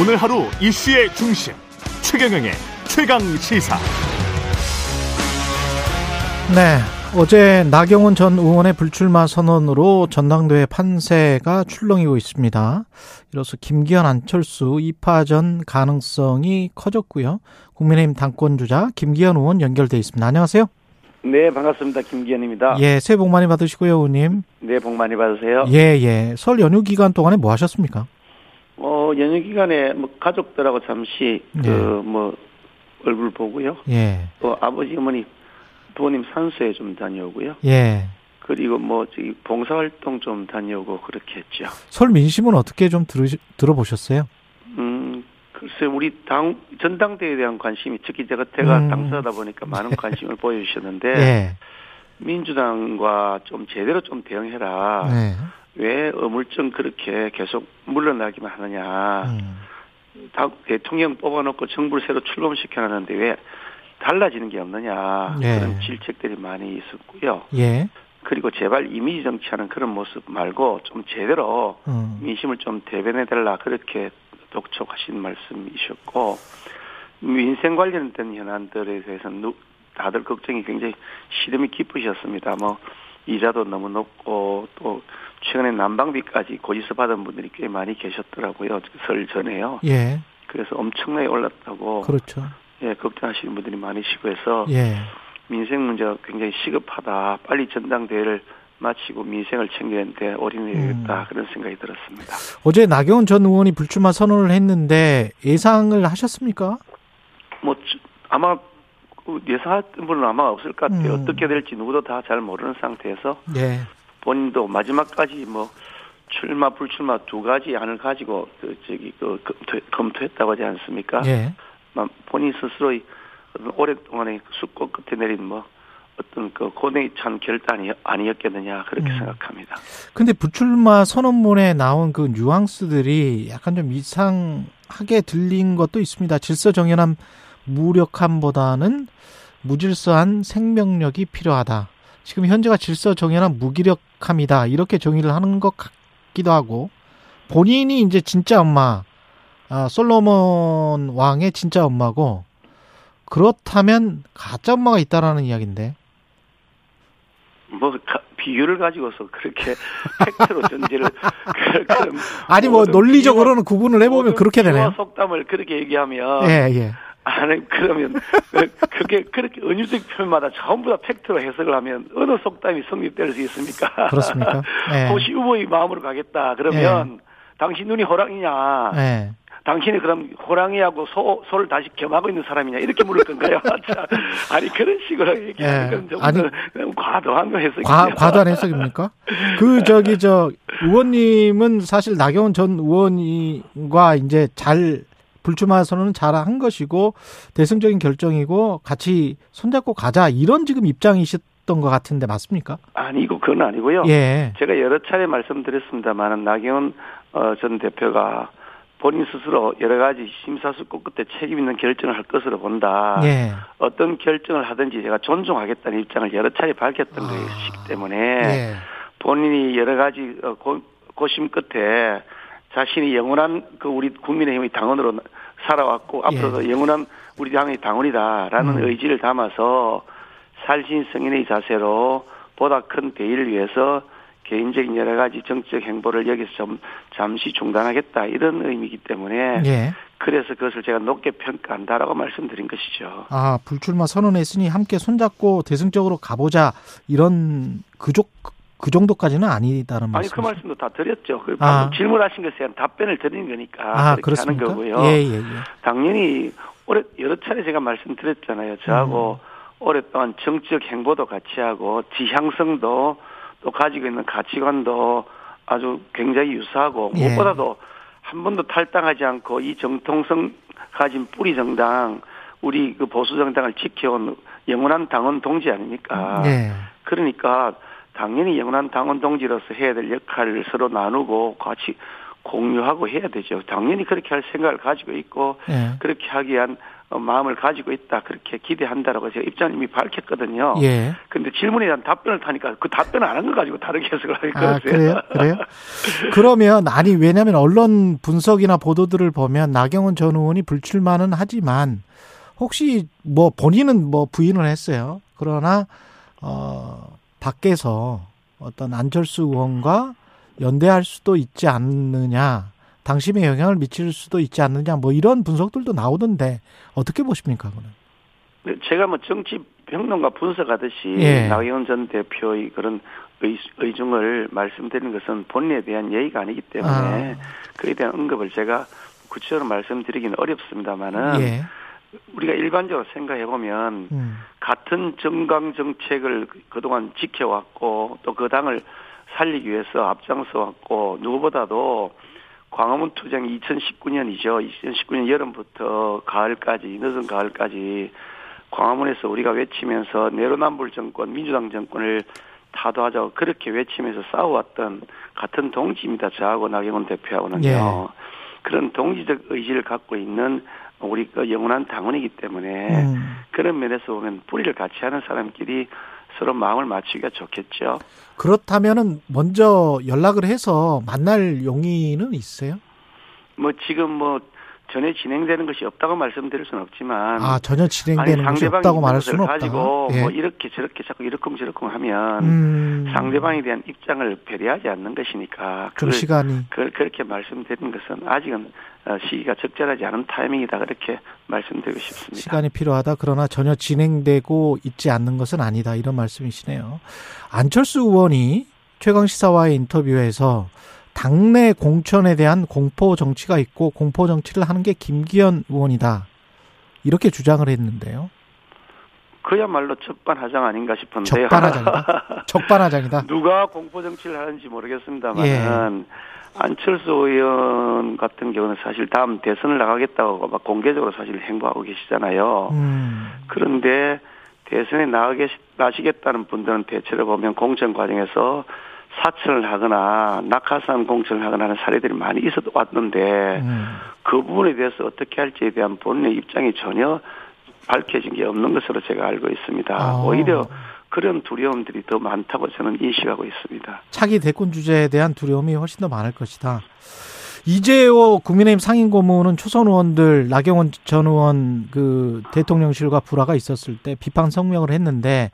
오늘 하루 이슈의 중심 최경영의 최강 시사. 네. 어제 나경원 전 의원의 불출마 선언으로 전당대회 판세가 출렁이고 있습니다. 이로써 김기현 안철수 2파전 가능성이 커졌고요. 국민의힘 당권 주자 김기현 의원 연결돼 있습니다. 안녕하세요. 네, 반갑습니다. 김기현입니다. 예, 새해 복 많이 받으시고요, 의원님. 네, 복 많이 받으세요. 예, 예. 설 연휴 기간 동안에 뭐 하셨습니까? 어, 연휴 기간에 뭐 가족들하고 잠시 예. 그뭐 얼굴 보고요. 예, 또 아버지 어머니 부모님 산소에 좀 다녀오고요. 예. 그리고 뭐 저기 봉사활동 좀 다녀오고 그렇게 했죠. 설 민심은 어떻게 좀 들으시, 들어보셨어요? 음, 글쎄 우리 당 전당대회에 대한 관심이 특히 제가 제가 음. 당사다 보니까 많은 관심을 보여주셨는데 예. 민주당과 좀 제대로 좀 대응해라. 네. 왜 어물쩡 그렇게 계속 물러나기만 하느냐. 음. 다 대통령 뽑아놓고 정부를 새로 출범시켜놨는데 왜 달라지는 게 없느냐 네. 그런 질책들이 많이 있었고요. 예. 그리고 제발 이미지 정치하는 그런 모습 말고 좀 제대로 음. 민심을 좀 대변해달라 그렇게 독촉하신 말씀이셨고 민생 관련된 현안들에 대해서는 누- 다들 걱정이 굉장히 시름이 깊으셨습니다. 뭐 이자도 너무 높고 또 최근에 난방비까지 고지서 받은 분들이 꽤 많이 계셨더라고요. 설 전에요. 예. 그래서 엄청나게 올랐다고 그렇죠. 예, 걱정하시는 분들이 많으시고 해서 예. 민생 문제가 굉장히 시급하다. 빨리 전당대회를 마치고 민생을 챙기는데 올인해야겠다. 음. 그런 생각이 들었습니다. 어제 나경원 전 의원이 불출마 선언을 했는데 예상을 하셨습니까? 뭐 주- 아마 그 예상했던 분은 아마 없을 것 같아요. 음. 어떻게 될지 누구도 다 잘 모르는 상태에서 예. 본인도 마지막까지 뭐 출마 불출마 두 가지 안을 가지고 그 저기 그 검토, 검토했다고 하지 않습니까? 예. 막 본인 스스로의 오랫동안의 숙고 끝에 내린 뭐 어떤 그 고뇌에 찬 결단이 아니었겠느냐 그렇게 음. 생각합니다. 근데 불출마 선언문에 나온 그 뉘앙스들이 약간 좀 이상하게 들린 것도 있습니다. 질서 정연한 무력함보다는 무질서한 생명력이 필요하다. 지금 현재가 질서 정연한 무기력함이다. 이렇게 정의를 하는 것 같기도 하고 본인이 이제 진짜 엄마 아, 솔로몬 왕의 진짜 엄마고 그렇다면 가짜 엄마가 있다라는 이야기인데. 뭐 가- 비유를 가지고서 그렇게 팩트로 전제를 그- 아니 뭐 논리적으로는 구분을 해보면 그렇게 되네요. 속담을 그렇게 얘기하면 예, 예. 아니 그러면 그- 그게 그렇게 은유적 표현마다 전부 다 팩트로 해석을 하면 어느 속담이 성립될 수 있습니까? 그렇습니까? 예. 호시 후보의 마음으로 가겠다. 그러면 당신 눈이 호랑이냐? 예. 당신이 그럼 호랑이하고 소, 소를 다시 겸하고 있는 사람이냐? 이렇게 물을 건가요? 자, 아니 그런 식으로 얘기하는 예. 건좀 아니, 너무 과도한. 과, 과도한 해석입니까? 그, 저기, 저, 의원님은 사실 나경원 전 의원과 이제 잘, 불출마 선언은 잘한 것이고, 대승적인 결정이고, 같이 손잡고 가자, 이런 지금 입장이셨 던 것 같은데, 맞습니까? 아니고 그건 아니고요. 예. 제가 여러 차례 말씀드렸습니다만은 나경원 어, 전 대표가 본인 스스로 여러 가지 심사숙고 끝에 책임 있는 결정을 할 것으로 본다. 예. 어떤 결정을 하든지 제가 존중하겠다는 입장을 여러 차례 밝혔던 아. 것이기 때문에 예. 본인이 여러 가지 어, 고, 고심 끝에 자신이 영원한 그 우리 국민의힘의 당원으로 살아왔고 앞으로도 영원한 우리 당의 당원이다라는 예. 음. 의지를 담아서 살신 성인의 자세로 보다 큰 대의를 위해서 개인적인 여러 가지 정치적 행보를 여기서 좀 잠시 중단하겠다 이런 의미이기 때문에 예. 그래서 그것을 제가 높게 평가한다라고 말씀드린 것이죠. 아, 불출마 선언했으니 함께 손잡고 대승적으로 가보자, 이런 그족, 그 정도까지는 아니다는 아니 말씀. 그 말씀도 다 드렸죠. 그 아. 질문하신 것에 대한 답변을 드리는 거니까 아, 그렇게 하는? 거고요. 예, 예, 예. 당연히 오래 여러 차례 제가 말씀드렸잖아요. 저하고 음. 오랫동안 정치적 행보도 같이 하고 지향성도 또 가지고 있는 가치관도 아주 굉장히 유사하고 예. 무엇보다도 한 번도 탈당하지 않고 이 정통성 가진 뿌리 정당 우리 그 보수 정당을 지켜온 영원한 당원 동지 아닙니까? 예. 그러니까 당연히 영원한 당원 동지로서 해야 될 역할을 서로 나누고 같이 공유하고 해야 되죠. 당연히 그렇게 할 생각을 가지고 있고 예. 그렇게 하기 위한 어, 마음을 가지고 있다. 그렇게 기대한다라고 제가 입장을 이미 밝혔거든요. 예. 근데 질문에 대한 답변을 타니까 그 답변을 안 한 거 가지고 다르게 해석을 하니까 아, 그래요? 그래요? 그러면, 아니, 왜냐면 언론 분석이나 보도들을 보면 나경원 전 의원이 불출마는 하지만 혹시 뭐 본인은 뭐 부인을 했어요. 그러나, 어, 밖에서 어떤 안철수 의원과 연대할 수도 있지 않느냐. 당심에 영향을 미칠 수도 있지 않느냐. 뭐 이런 분석들도 나오던데 어떻게 보십니까, 그거는? 네, 제가 뭐 정치 평론가 분석하듯이 예. 나경원 전 대표의 그런 의, 의중을 말씀드리는 것은 본인에 대한 예의가 아니기 때문에 아. 그에 대한 언급을 제가 구체적으로 말씀드리기는 어렵습니다만은 예. 우리가 일반적으로 생각해 보면 음. 같은 정강 정책을 그동안 지켜왔고 또 그 당을 살리기 위해서 앞장서 왔고 누구보다도 광화문 투쟁이 2019년이죠. 2019년 여름부터 가을까지 늦은 가을까지 광화문에서 우리가 외치면서 내로남불 정권, 민주당 정권을 타도하자고 그렇게 외치면서 싸워왔던 같은 동지입니다. 저하고 나경원 대표하고는요. 예. 그런 동지적 의지를 갖고 있는 우리 그 영원한 당원이기 때문에 음. 그런 면에서 보면 뿌리를 같이 하는 사람끼리 서로 마음을 맞추기가 좋겠죠. 그렇다면은 먼저 연락을 해서 만날 용의는 있어요? 뭐 지금 뭐 전에 진행되는 것이 없다고 말씀드릴 수는 없지만 아 전혀 진행되는 것이 상대방이 없다고 말할 수는 없다. 가지고 예. 뭐 이렇게 저렇게 자꾸 이러쿵저러쿵 하면 음, 상대방에 대한 입장을 배려하지 않는 것이니까 좀 그걸 시간이 그, 그렇게 말씀드리는 것은 아직은 어, 시기가 적절하지 않은 타이밍이다 그렇게 말씀드리고 싶습니다. 시간이 필요하다. 그러나 전혀 진행되고 있지 않는 것은 아니다. 이런 말씀이시네요. 안철수 의원이 최강 시사와의 인터뷰에서 당내 공천에 대한 공포 정치가 있고 공포 정치를 하는 게 김기현 의원이다. 이렇게 주장을 했는데요. 그야말로 적반하장 아닌가 싶은데요. 적반하장이다. 적반하장이다. 누가 공포 정치를 하는지 모르겠습니다만 예. 안철수 의원 같은 경우는 사실 다음 대선을 나가겠다고 막 공개적으로 사실 행보하고 계시잖아요. 음, 그런데 대선에 나가게 나시겠다는 분들은 대체로 보면 공천 과정에서 사천을 하거나 낙하산 공천을 하거나 하는 사례들이 많이 있어 왔는데 음. 그 부분에 대해서 어떻게 할지에 대한 본인의 입장이 전혀 밝혀진 게 없는 것으로 제가 알고 있습니다. 아. 오히려 그런 두려움들이 더 많다고 저는 인식하고 있습니다. 차기 대권 주제에 대한 두려움이 훨씬 더 많을 것이다. 이재호 국민의힘 상임고문은 초선 의원들 나경원 전 의원 그 대통령실과 불화가 있었을 때 비판 성명을 했는데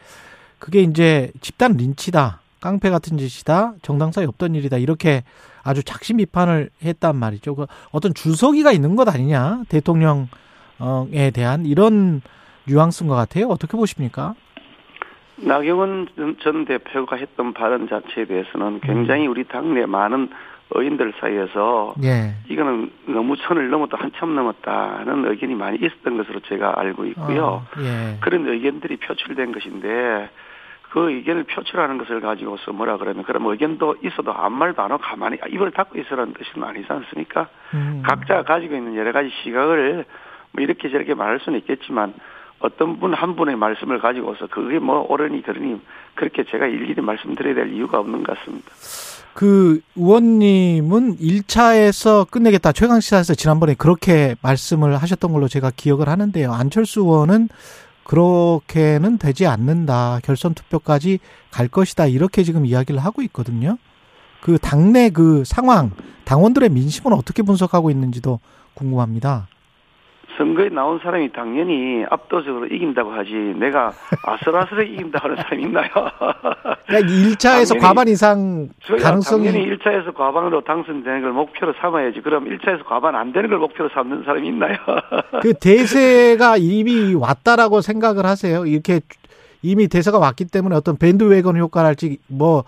그게 이제 집단 린치다. 깡패 같은 짓이다. 정당사에 없던 일이다. 이렇게 아주 작심 비판을 했단 말이죠. 그 어떤 주석이가 있는 것 아니냐. 대통령에 대한 이런 뉘앙스인 것 같아요. 어떻게 보십니까? 나경원 전- 전 대표가 했던 발언 자체에 대해서는 굉장히 우리 당내 많은 의원들 사이에서 예. 이거는 너무 선을 넘었다 한참 넘었다는 의견이 많이 있었던 것으로 제가 알고 있고요. 어, 예. 그런 의견들이 표출된 것인데 그 의견을 표출하는 것을 가지고서 뭐라 그러면 그럼 의견도 있어도 아무 말도 안 하고 가만히 입을 닫고 있으라는 뜻은 아니지 않습니까? 음. 각자가 가지고 있는 여러 가지 시각을 뭐 이렇게 저렇게 말할 수는 있겠지만 어떤 분 한 분의 말씀을 가지고서 그게 뭐 옳으니 그러니 그렇게 제가 일일이 말씀드려야 될 이유가 없는 것 같습니다. 그 의원님은 1차에서 끝내겠다. 최강시사에서 지난번에 그렇게 말씀을 하셨던 걸로 제가 기억을 하는데요. 안철수 의원은 그렇게는 되지 않는다. 결선 투표까지 갈 것이다. 이렇게 지금 이야기를 하고 있거든요. 그 당내 그 상황, 당원들의 민심은 어떻게 분석하고 있는지도 궁금합니다. 선거에 나온 사람이 당연히 압도적으로 이긴다고 하지 내가 아슬아슬하게 이긴다고 하는 사람이 있나요? 그러니까 1차에서 당연히 과반 이상 가능성이 당연히 1차에서 과반으로 당선되는 걸 목표로 삼아야지. 그럼 1차에서 과반 안 되는 걸 목표로 삼는 사람이 있나요? 그 대세가 이미 왔다라고 생각을 하세요. 이렇게 이미 대세가 왔기 때문에 어떤 밴드웨건 효과랄지 뭐,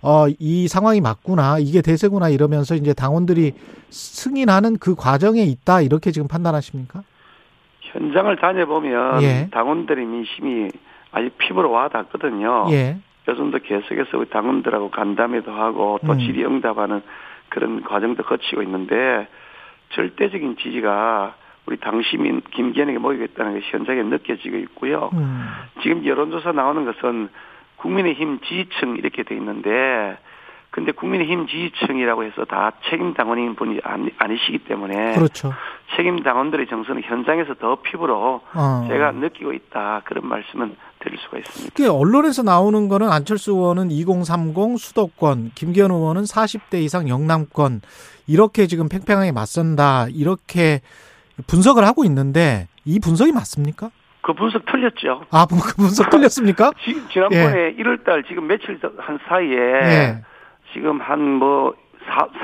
어, 이 상황이 맞구나. 이게 대세구나 이러면서 이제 당원들이 승인하는 그 과정에 있다. 이렇게 지금 판단하십니까? 현장을 다녀보면 예. 당원들의 민심이 아주 피부로 와닿거든요. 예. 요즘도 계속해서 우리 당원들하고 간담회도 하고 또 음. 질의응답하는 그런 과정도 거치고 있는데 절대적인 지지가 우리 당 시민 김기현에게 모이겠다는 것이 현장에 느껴지고 있고요. 음. 지금 여론조사 나오는 것은 국민의힘 지지층 이렇게 돼 있는데 근데 국민의힘 지지층이라고 해서 다 책임 당원인 분이 아니, 아니 시기 때문에 그렇죠. 책임 당원들의 정서는 현장에서 더 피부로 어. 제가 느끼고 있다 그런 말씀은 드릴 수가 있습니다. 그 언론에서 나오는 거는 안철수 의원은 2030 수도권, 김기현 의원은 40대 이상 영남권 이렇게 지금 팽팽하게 맞선다 이렇게 분석을 하고 있는데 이 분석이 맞습니까? 그 분석 틀렸죠. 아, 그 분석 틀렸습니까? 지, 지난번에 1월달 지금 며칠 한 사이에 예. 지금 한뭐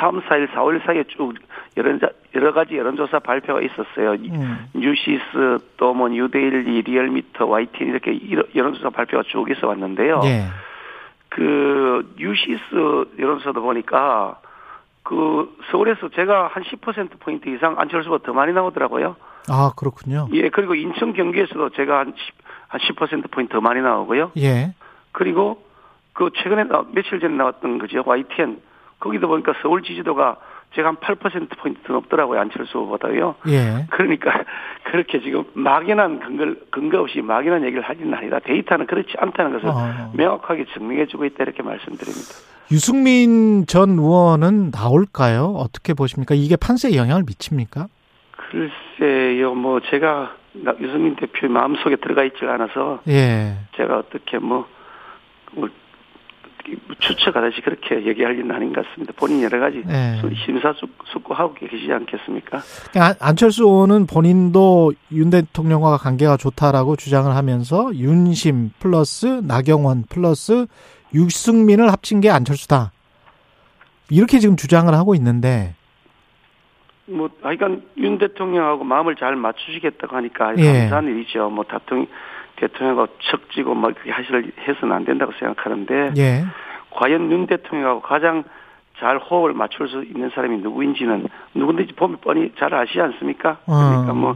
3, 4일, 4일 사이에 쭉 여러, 여러 가지 여론조사 발표가 있었어요. 음. 뉴시스 또 뭐 뉴데일리, 리얼미터, YTN 이렇게 여론조사 발표가 쭉 있어 왔는데요. 예. 그 뉴시스 여론조사도 보니까 그 서울에서 제가 한 10% 포인트 이상 안철수가 더 많이 나오더라고요. 아, 그렇군요. 예, 그리고 인천 경기에서도 제가 한 10, 한10% 포인트 더 많이 나오고요. 예. 그리고 그 최근에 나, 며칠 전에 나왔던 그죠 YTN 거기도 보니까 서울 지지도가 제가 한 8% 포인트 더 높더라고요 안철수 후보다요. 예. 그러니까 그렇게 지금 막연한 근거 근거 없이 막연한 얘기를 하지는 아니다. 데이터는 그렇지 않다는 것을 어. 명확하게 증명해주고 있다 이렇게 말씀드립니다. 유승민 전 의원은 나올까요? 어떻게 보십니까? 이게 판세에 영향을 미칩니까? 글쎄요, 뭐 제가 나- 유승민 대표의 마음속에 들어가 있지 않아서 예. 제가 어떻게 뭐, 뭐 추측하듯이 그렇게 얘기할 일은 아닌 것 같습니다. 본인 여러 가지 예. 심사숙고하고 계시지 않겠습니까? 안- 안철수 의원은 본인도 윤 대통령과 관계가 좋다라고 주장을 하면서 윤심 플러스 나경원 플러스 유승민을 합친 게 안철수다. 이렇게 지금 주장을 하고 있는데, 뭐 하여간 윤 대통령하고 마음을 잘 맞추시겠다고 하니까 예. 감사한 일이죠. 뭐 대통령 대통령하고 척지고 뭐 그렇게 하실 해서는 안 된다고 생각하는데 예. 과연 윤 대통령하고 가장 잘 호흡을 맞출 수 있는 사람이 누구인지는 누군지 보면 뻔히 잘 아시지 않습니까? 그러니까 어. 뭐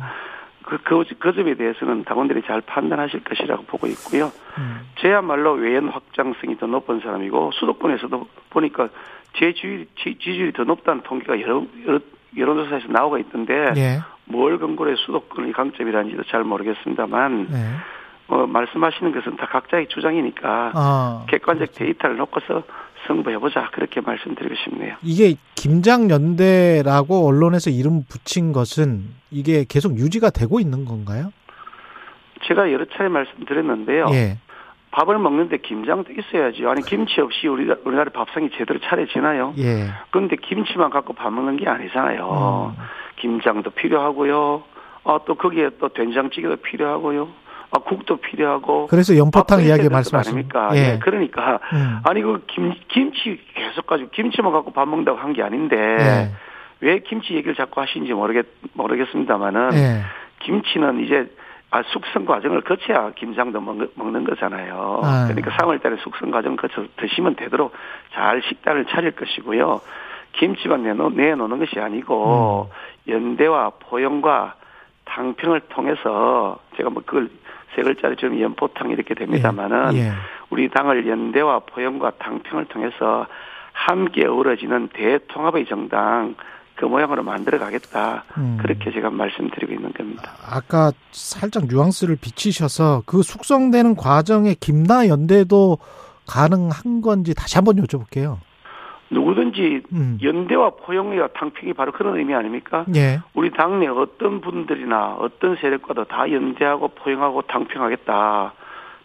그, 그, 그 점에 대해서는 당원들이 잘 판단하실 것이라고 보고 있고요. 음. 저야말로 외연 확장성이 더 높은 사람이고 수도권에서도 보니까 제 지지율, 지- 지지율이 더 높다는 통계가 여러, 여러 여론조사에서 나오고 있던데 예. 뭘 근거로 해 수도권의 강점이라는지도 잘 모르겠습니다만 예. 어, 말씀하시는 것은 다 각자의 주장이니까 아. 객관적 데이터를 놓고서 승부해보자 그렇게 말씀드리고 싶네요. 이게 김장연대라고 언론에서 이름 붙인 것은 이게 계속 유지가 되고 있는 건가요? 제가 여러 차례 말씀드렸는데요. 예. 밥을 먹는데 김장도 있어야죠. 아니 김치 없이 우리 우리나라 밥상이 제대로 차려지나요? 예. 그런데 김치만 갖고 밥 먹는 게 아니잖아요. 음. 김장도 필요하고요. 아, 또 거기에 또 된장찌개도 필요하고요. 아, 국도 필요하고. 그래서 연포탕 아, 이야기 말씀하십니까? 아닙니까? 예. 예. 그러니까 음. 아니 그 김, 김치 계속 가지고 김치만 갖고 밥 먹는다고 한 게 아닌데 예. 왜 김치 얘기를 자꾸 하시는지 모르겠 모르겠습니다만은 예. 김치는 이제 아, 숙성 과정을 거쳐야 김장도 먹, 먹는 거잖아요. 아. 그러니까 3월달에 숙성 과정 거쳐 드시면 되도록 잘 식단을 차릴 것이고요. 김치만 내놓, 내놓는 것이 아니고 연대와 포용과 당평을 통해서 제가 뭐 그걸 세 글자로 좀 연포탕 이렇게 됩니다만은 예. 우리 당을 연대와 포용과 당평을 통해서 함께 어우러지는 대통합의 정당 그 모양으로 만들어 가겠다. 음. 그렇게 제가 말씀드리고 있는 겁니다. 아까 살짝 뉘앙스를 비치셔서 그 숙성되는 과정에 김나 연대도 가능한 건지 다시 한번 여쭤볼게요. 누구든지 음. 연대와 포용과 당평이 바로 그런 의미 아닙니까? 예. 우리 당내 어떤 분들이나 어떤 세력과도 다 연대하고 포용하고 당평하겠다.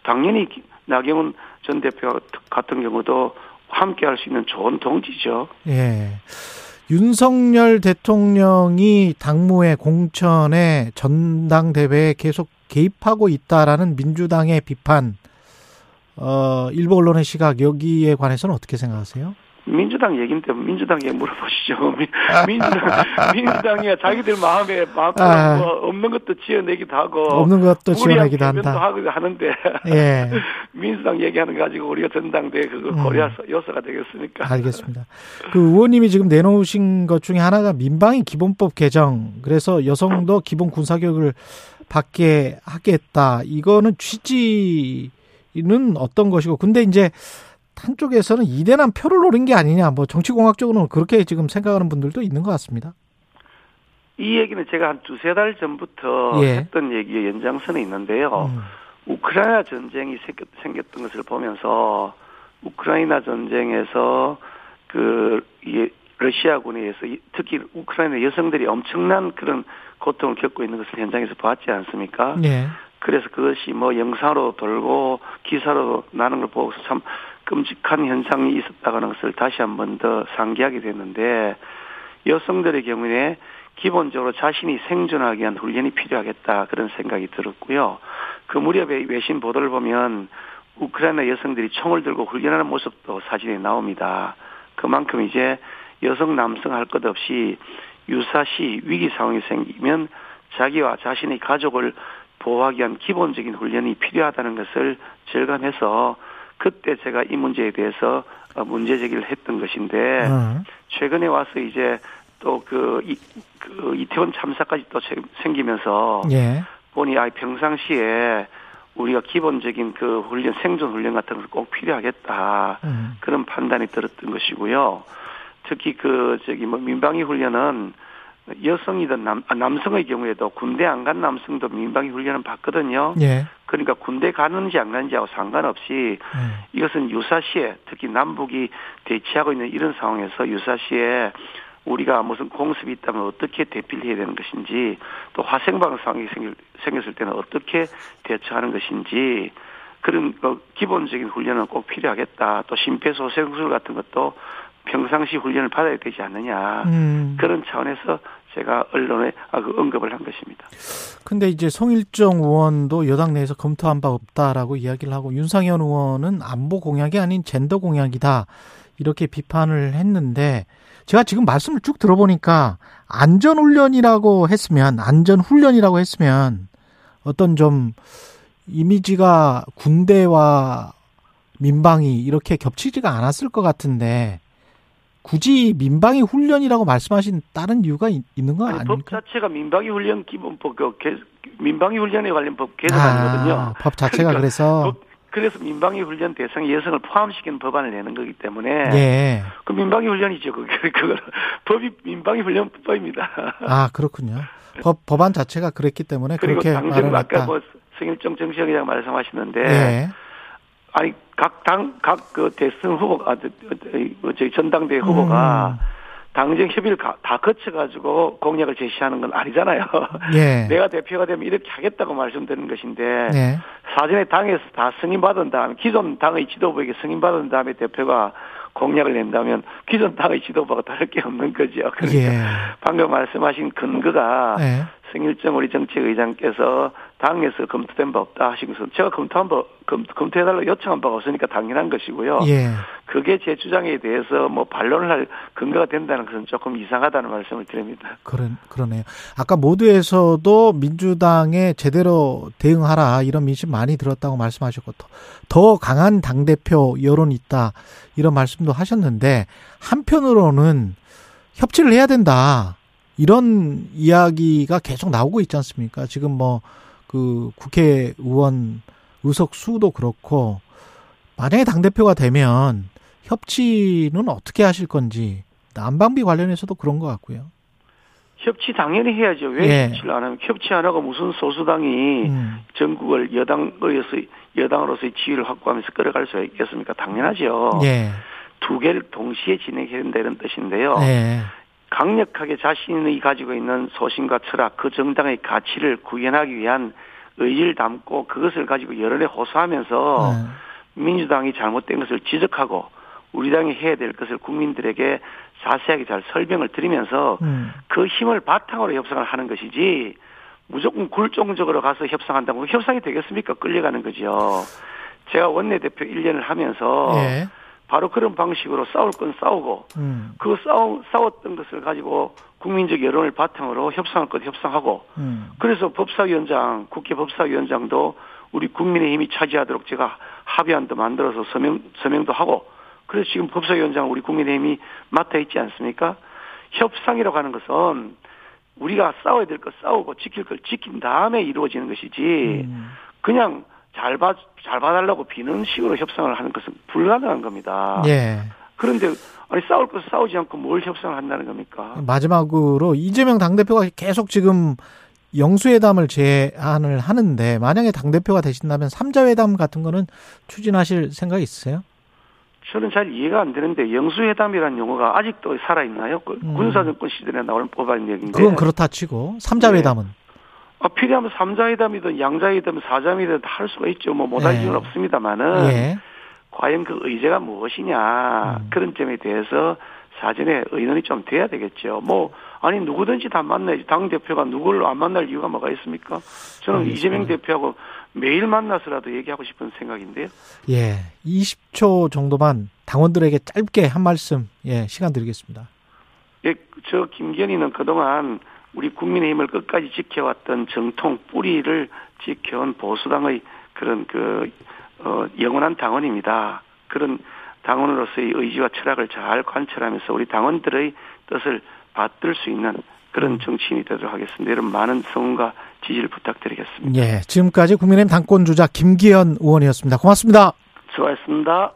당연히 기- 나경원 전 대표 같은 경우도 함께 할 수 있는 좋은 동지죠. 예. 윤석열 대통령이 당무의 공천에 전당대회에 계속 개입하고 있다라는 민주당의 비판, 어, 일부 언론의 시각, 여기에 관해서는 어떻게 생각하세요? 민주당 얘기인데 민주당에 물어보시죠. 민- 민주당, 민주당이 자기들 마음에 마음 아. 뭐 없는 것도 지어내기도 하고 없는 것도 개변도 한다. 하고 하는데 예. 민주당 얘기하는 거 가지고 우리가 전당대회 그거 음. 고려 요소가 되겠습니까? 알겠습니다. 그 의원님이 지금 내놓으신 것 중에 하나가 민방위 기본법 개정. 그래서 여성도 기본 군사 교육을 받게 하겠다. 이거는 취지는 어떤 것이고. 근데 이제 한쪽에서는 이대남 표를 노린 게 아니냐. 뭐 정치공학적으로는 그렇게 지금 생각하는 분들도 있는 것 같습니다. 이 얘기는 제가 한 두세 달 전부터 예. 했던 얘기의 연장선에 있는데요. 음. 우크라이나 전쟁이 생겼, 생겼던 것을 보면서 우크라이나 전쟁에서 그 러시아군에 의해서 특히 우크라이나 여성들이 엄청난 그런 고통을 겪고 있는 것을 현장에서 봤지 않습니까? 예. 그래서 그것이 뭐 영상으로 돌고 기사로 나는 걸 보고서 참 끔찍한 현상이 있었다는 것을 다시 한 번 더 상기하게 됐는데 여성들의 경우에 기본적으로 자신이 생존하기 위한 훈련이 필요하겠다 그런 생각이 들었고요. 그 무렵에 외신 보도를 보면 우크라이나 여성들이 총을 들고 훈련하는 모습도 사진에 나옵니다. 그만큼 이제 여성 남성 할 것 없이 유사시 위기 상황이 생기면 자기와 자신의 가족을 보호하기 위한 기본적인 훈련이 필요하다는 것을 절감해서 그때 제가 이 문제에 대해서 문제 제기를 했던 것인데 음. 최근에 와서 이제 또그 그 이태원 참사까지 또 생기면서 예. 보니 아 평상시에 우리가 기본적인 그 훈련 생존 훈련 같은 것을 꼭 필요하겠다 음. 그런 판단이 들었던 것이고요. 특히 그 저기 뭐 민방위 훈련은 여성이든 남 아, 남성의 경우에도 군대 안 간 남성도 민방위 훈련은 받거든요. 예. 그러니까 군대 가는지 안 가는지하고 상관없이 예. 이것은 유사시에 특히 남북이 대치하고 있는 이런 상황에서 유사시에 우리가 무슨 공습이 있다면 어떻게 대피를 해야 되는 것인지 또 화생방 상황이 생길, 생겼을 때는 어떻게 대처하는 것인지 그런 어, 기본적인 훈련은 꼭 필요하겠다. 또 심폐소생술 같은 것도 평상시 훈련을 받아야 되지 않느냐. 음. 그런 차원에서 제가 언론에 아, 그 언급을 한 것입니다. 근데 이제 송일정 의원도 여당 내에서 검토한 바 없다라고 이야기를 하고 윤상현 의원은 안보 공약이 아닌 젠더 공약이다. 이렇게 비판을 했는데 제가 지금 말씀을 쭉 들어보니까 안전 훈련이라고 했으면 안전 훈련이라고 했으면 어떤 좀 이미지가 군대와 민방위 이렇게 겹치지가 않았을 것 같은데 굳이 민방위 훈련이라고 말씀하신 다른 이유가 있, 는 거 아니, 아닙니까? 법 자체가 민방위 훈련 기본법 그 개, 민방위 훈련에 관련 법 개정안이거든요. 아, 법 자체가 그러니까 그래서 법, 그래서 민방위 훈련 대상에 여성을 포함시키는 법안을 내는 거기 때문에 예. 그 민방위 훈련이죠. 그 그거 법이 민방위 훈련법입니다. 아 그렇군요. 법 법안 자체가 그랬기 때문에 그리고 그렇게 말을 아까 했다. 뭐 성일정 정치학이라고 말씀하시는데 예. 아니 각 당 각 그 대선 후보 아 저희 전당대 후보가 음. 당정 협의를 가, 다 거쳐가지고 공약을 제시하는 건 아니잖아요. 예. 내가 대표가 되면 이렇게 하겠다고 말씀드리는 것인데 예. 사전에 당에서 다 승인받은 다음에 기존 당의 지도부에게 승인받은 다음에 대표가 공약을 낸다면 기존 당의 지도부가 다를 게 없는 거죠. 그러니까 예. 방금 말씀하신 근거가 예. 승일정 우리 정책의장께서 당에서 검토된 바 없다 하시면서 제가 검토한 바 검, 검토해달라고 요청한 바가 없으니까 당연한 것이고요. 예. 그게 제 주장에 대해서 뭐 반론을 할 근거가 된다는 것은 조금 이상하다는 말씀을 드립니다. 그러, 그러네요. 아까 모두에서도 민주당에 제대로 대응하라 이런 민심 많이 들었다고 말씀하셨고 더, 더 강한 당대표 여론이 있다 이런 말씀도 하셨는데 한편으로는 협치를 해야 된다. 이런 이야기가 계속 나오고 있지 않습니까? 지금 뭐 그 국회의원 의석 수도 그렇고 만약에 당 대표가 되면 협치는 어떻게 하실 건지 난방비 관련해서도 그런 것 같고요. 협치 당연히 해야죠. 왜 예. 협치를 안 하면 협치 안 하고 무슨 소수당이 음. 전국을 여당으로서 여당으로서의 지위를 확보하면서 끌어갈 수 있겠습니까? 당연하죠. 예. 두 개를 동시에 진행해야 된다는 뜻인데요. 예. 강력하게 자신이 가지고 있는 소신과 철학, 그 정당의 가치를 구현하기 위한 의지를 담고 그것을 가지고 여론에 호소하면서 네. 민주당이 잘못된 것을 지적하고 우리 당이 해야 될 것을 국민들에게 자세하게 잘 설명을 드리면서 음. 그 힘을 바탕으로 협상을 하는 것이지 무조건 굴종적으로 가서 협상한다고 협상이 되겠습니까? 끌려가는 거죠. 제가 원내대표 1년을 하면서 예. 바로 그런 방식으로 싸울 건 싸우고 음. 그 싸우, 싸웠던 것을 가지고 국민적 여론을 바탕으로 협상할 것 협상하고 음. 그래서 법사위원장, 국회 법사위원장도 우리 국민의 힘이 차지하도록 제가 합의안도 만들어서 서명, 서명도 하고 그래서 지금 법사위원장 우리 국민의 힘이 맡아 있지 않습니까? 협상이라고 하는 것은 우리가 싸워야 될 것 싸우고 지킬 걸 지킨 다음에 이루어지는 것이지 음. 그냥 잘 봐, 잘 봐달라고 비는 식으로 협상을 하는 것은 불가능한 겁니다. 예. 그런데 아니 싸울 것을 싸우지 않고 뭘 협상을 한다는 겁니까? 마지막으로 이재명 당대표가 계속 지금 영수회담을 제안을 하는데 만약에 당대표가 되신다면 삼자회담 같은 거는 추진하실 생각 있으세요? 저는 잘 이해가 안 되는데 영수회담이라는 용어가 아직도 살아 있나요? 그 음. 군사정권 시절에 나오는 법안 얘기인데. 그건 그렇다 치고 삼자회담은 아, 필요하면 삼자회담이든 양자회담, 사자회담 할 수가 있죠. 뭐 못할 예. 이유는 없습니다만은 예. 과연 그 의제가 무엇이냐 음. 그런 점에 대해서 사전에 의논이 좀 돼야 되겠죠. 뭐 아니 누구든지 다 만나야지 당 대표가 누구를 안 만날 이유가 뭐가 있습니까? 저는 알겠습니다. 이재명 대표하고 매일 만나서라도 얘기하고 싶은 생각인데요. 예. 20초 정도만 당원들에게 짧게 한 말씀 예, 시간 드리겠습니다. 예, 저 김건희는 그동안 우리 국민의힘을 끝까지 지켜왔던 정통 뿌리를 지켜온 보수당의 그런 그 어, 영원한 당원입니다. 그런 당원으로서의 의지와 철학을 잘 관철하면서 우리 당원들의 뜻을 받들 수 있는 그런 정치인이 되도록 하겠습니다. 여러분 많은 성원과 지지를 부탁드리겠습니다. 예. 지금까지 국민의힘 당권 주자 김기현 의원이었습니다. 고맙습니다. 수고하셨습니다.